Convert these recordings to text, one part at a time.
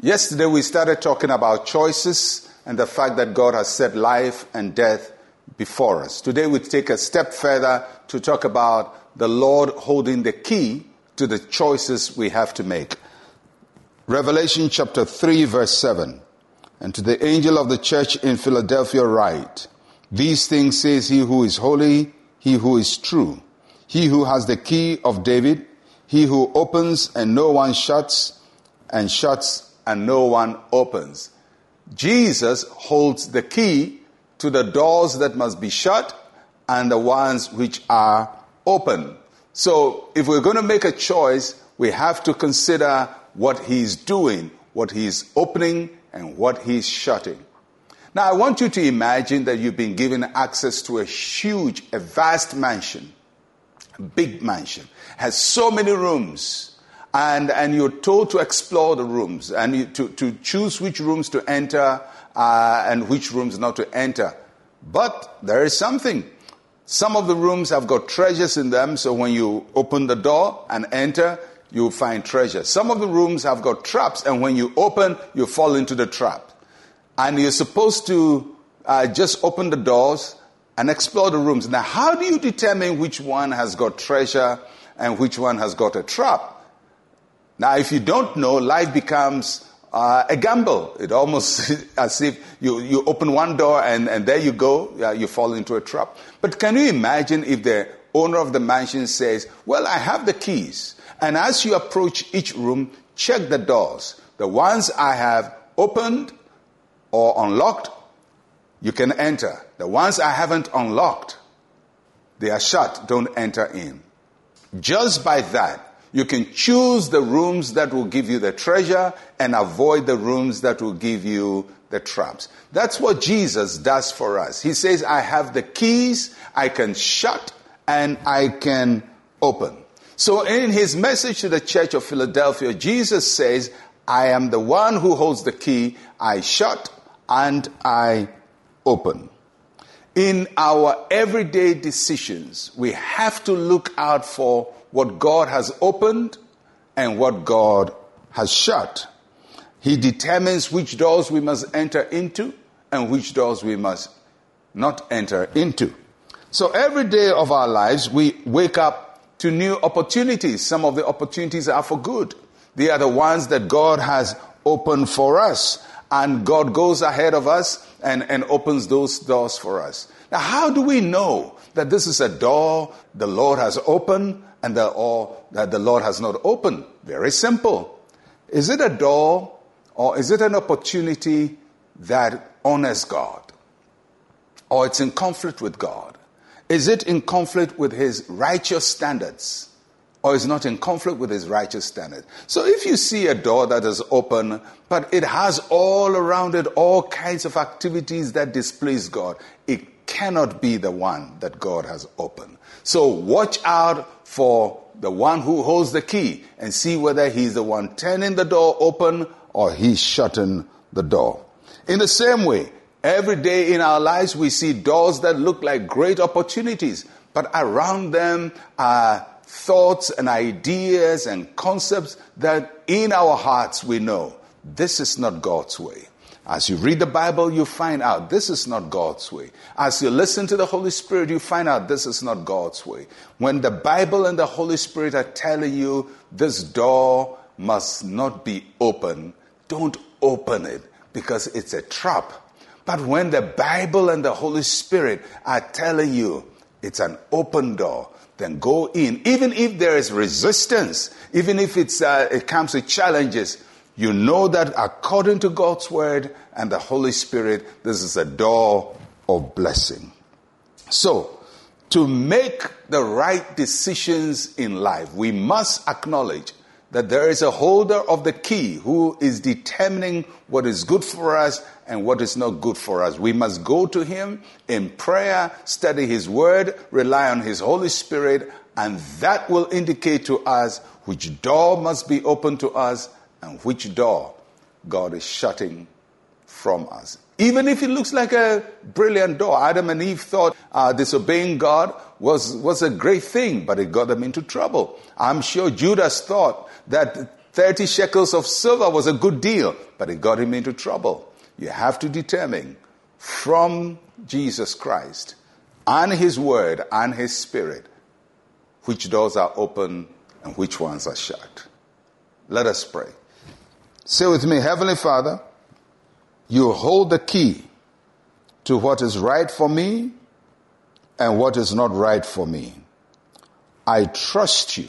Yesterday we started talking about choices and the fact that God has set life and death before us. Today we take a step further to talk about the Lord holding the key to the choices we have to make. Revelation chapter 3 verse 7. And to the angel of the church in Philadelphia write, These things says he who is holy, he who is true, he who has the key of David, he who opens and no one shuts, and shuts and no one opens. Jesus holds the key to the doors that must be shut and the ones which are open. So if we're going to make a choice, we have to consider what he's doing, what he's opening, and what he's shutting. Now, I want you to imagine that you've been given access to a huge, a vast mansion, a big mansion, has so many rooms and, and you're told to explore the rooms and you, to, to choose which rooms to enter uh, and which rooms not to enter. But there is something. Some of the rooms have got treasures in them, so when you open the door and enter, you'll find treasure. Some of the rooms have got traps, and when you open, you fall into the trap. And you're supposed to uh, just open the doors and explore the rooms. Now, how do you determine which one has got treasure and which one has got a trap? Now, if you don't know, life becomes uh, a gamble. It almost as if you, you open one door and, and there you go, uh, you fall into a trap. But can you imagine if the owner of the mansion says, Well, I have the keys. And as you approach each room, check the doors. The ones I have opened or unlocked, you can enter. The ones I haven't unlocked, they are shut. Don't enter in. Just by that, you can choose the rooms that will give you the treasure and avoid the rooms that will give you the traps. That's what Jesus does for us. He says, I have the keys, I can shut and I can open. So in his message to the church of Philadelphia, Jesus says, I am the one who holds the key. I shut and I open. In our everyday decisions, we have to look out for what God has opened and what God has shut. He determines which doors we must enter into and which doors we must not enter into. So every day of our lives, we wake up to new opportunities. Some of the opportunities are for good. They are the ones that God has opened for us. And God goes ahead of us and, and opens those doors for us. Now, how do we know that this is a door the Lord has opened and the, or that the Lord has not opened? Very simple. Is it a door or is it an opportunity that honors God? Or it's in conflict with God? Is it in conflict with his righteous standards? Or is not in conflict with his righteous standard. So if you see a door that is open, but it has all around it all kinds of activities that displease God, it cannot be the one that God has opened. So watch out for the one who holds the key and see whether he's the one turning the door open or he's shutting the door. In the same way, every day in our lives we see doors that look like great opportunities, but around them are thoughts and ideas and concepts that in our hearts we know this is not God's way. As you read the Bible, you find out this is not God's way. As you listen to the Holy Spirit, you find out this is not God's way. When the Bible and the Holy Spirit are telling you this door must not be open, don't open it because it's a trap. But when the Bible and the Holy Spirit are telling you it's an open door, then go in. Even if there is resistance, even if it's, uh, it comes with challenges, you know that according to God's word and the Holy Spirit, this is a door of blessing. So, to make the right decisions in life, we must acknowledge that there is a holder of the key who is determining what is good for us and what is not good for us. We must go to him in prayer, study his word, rely on his Holy Spirit, and that will indicate to us which door must be open to us and which door God is shutting from us. Even if it looks like a brilliant door, Adam and Eve thought uh, disobeying God was, was a great thing, but it got them into trouble. I'm sure Judas thought that 30 shekels of silver was a good deal, but it got him into trouble. You have to determine from Jesus Christ and His Word and His Spirit which doors are open and which ones are shut. Let us pray. Say with me, Heavenly Father, you hold the key to what is right for me and what is not right for me. I trust you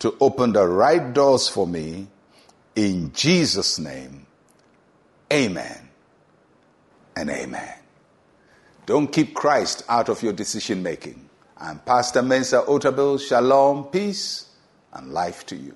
to open the right doors for me in Jesus' name. Amen and amen. Don't keep Christ out of your decision making. I'm Pastor Mensa Otabil. Shalom, peace, and life to you.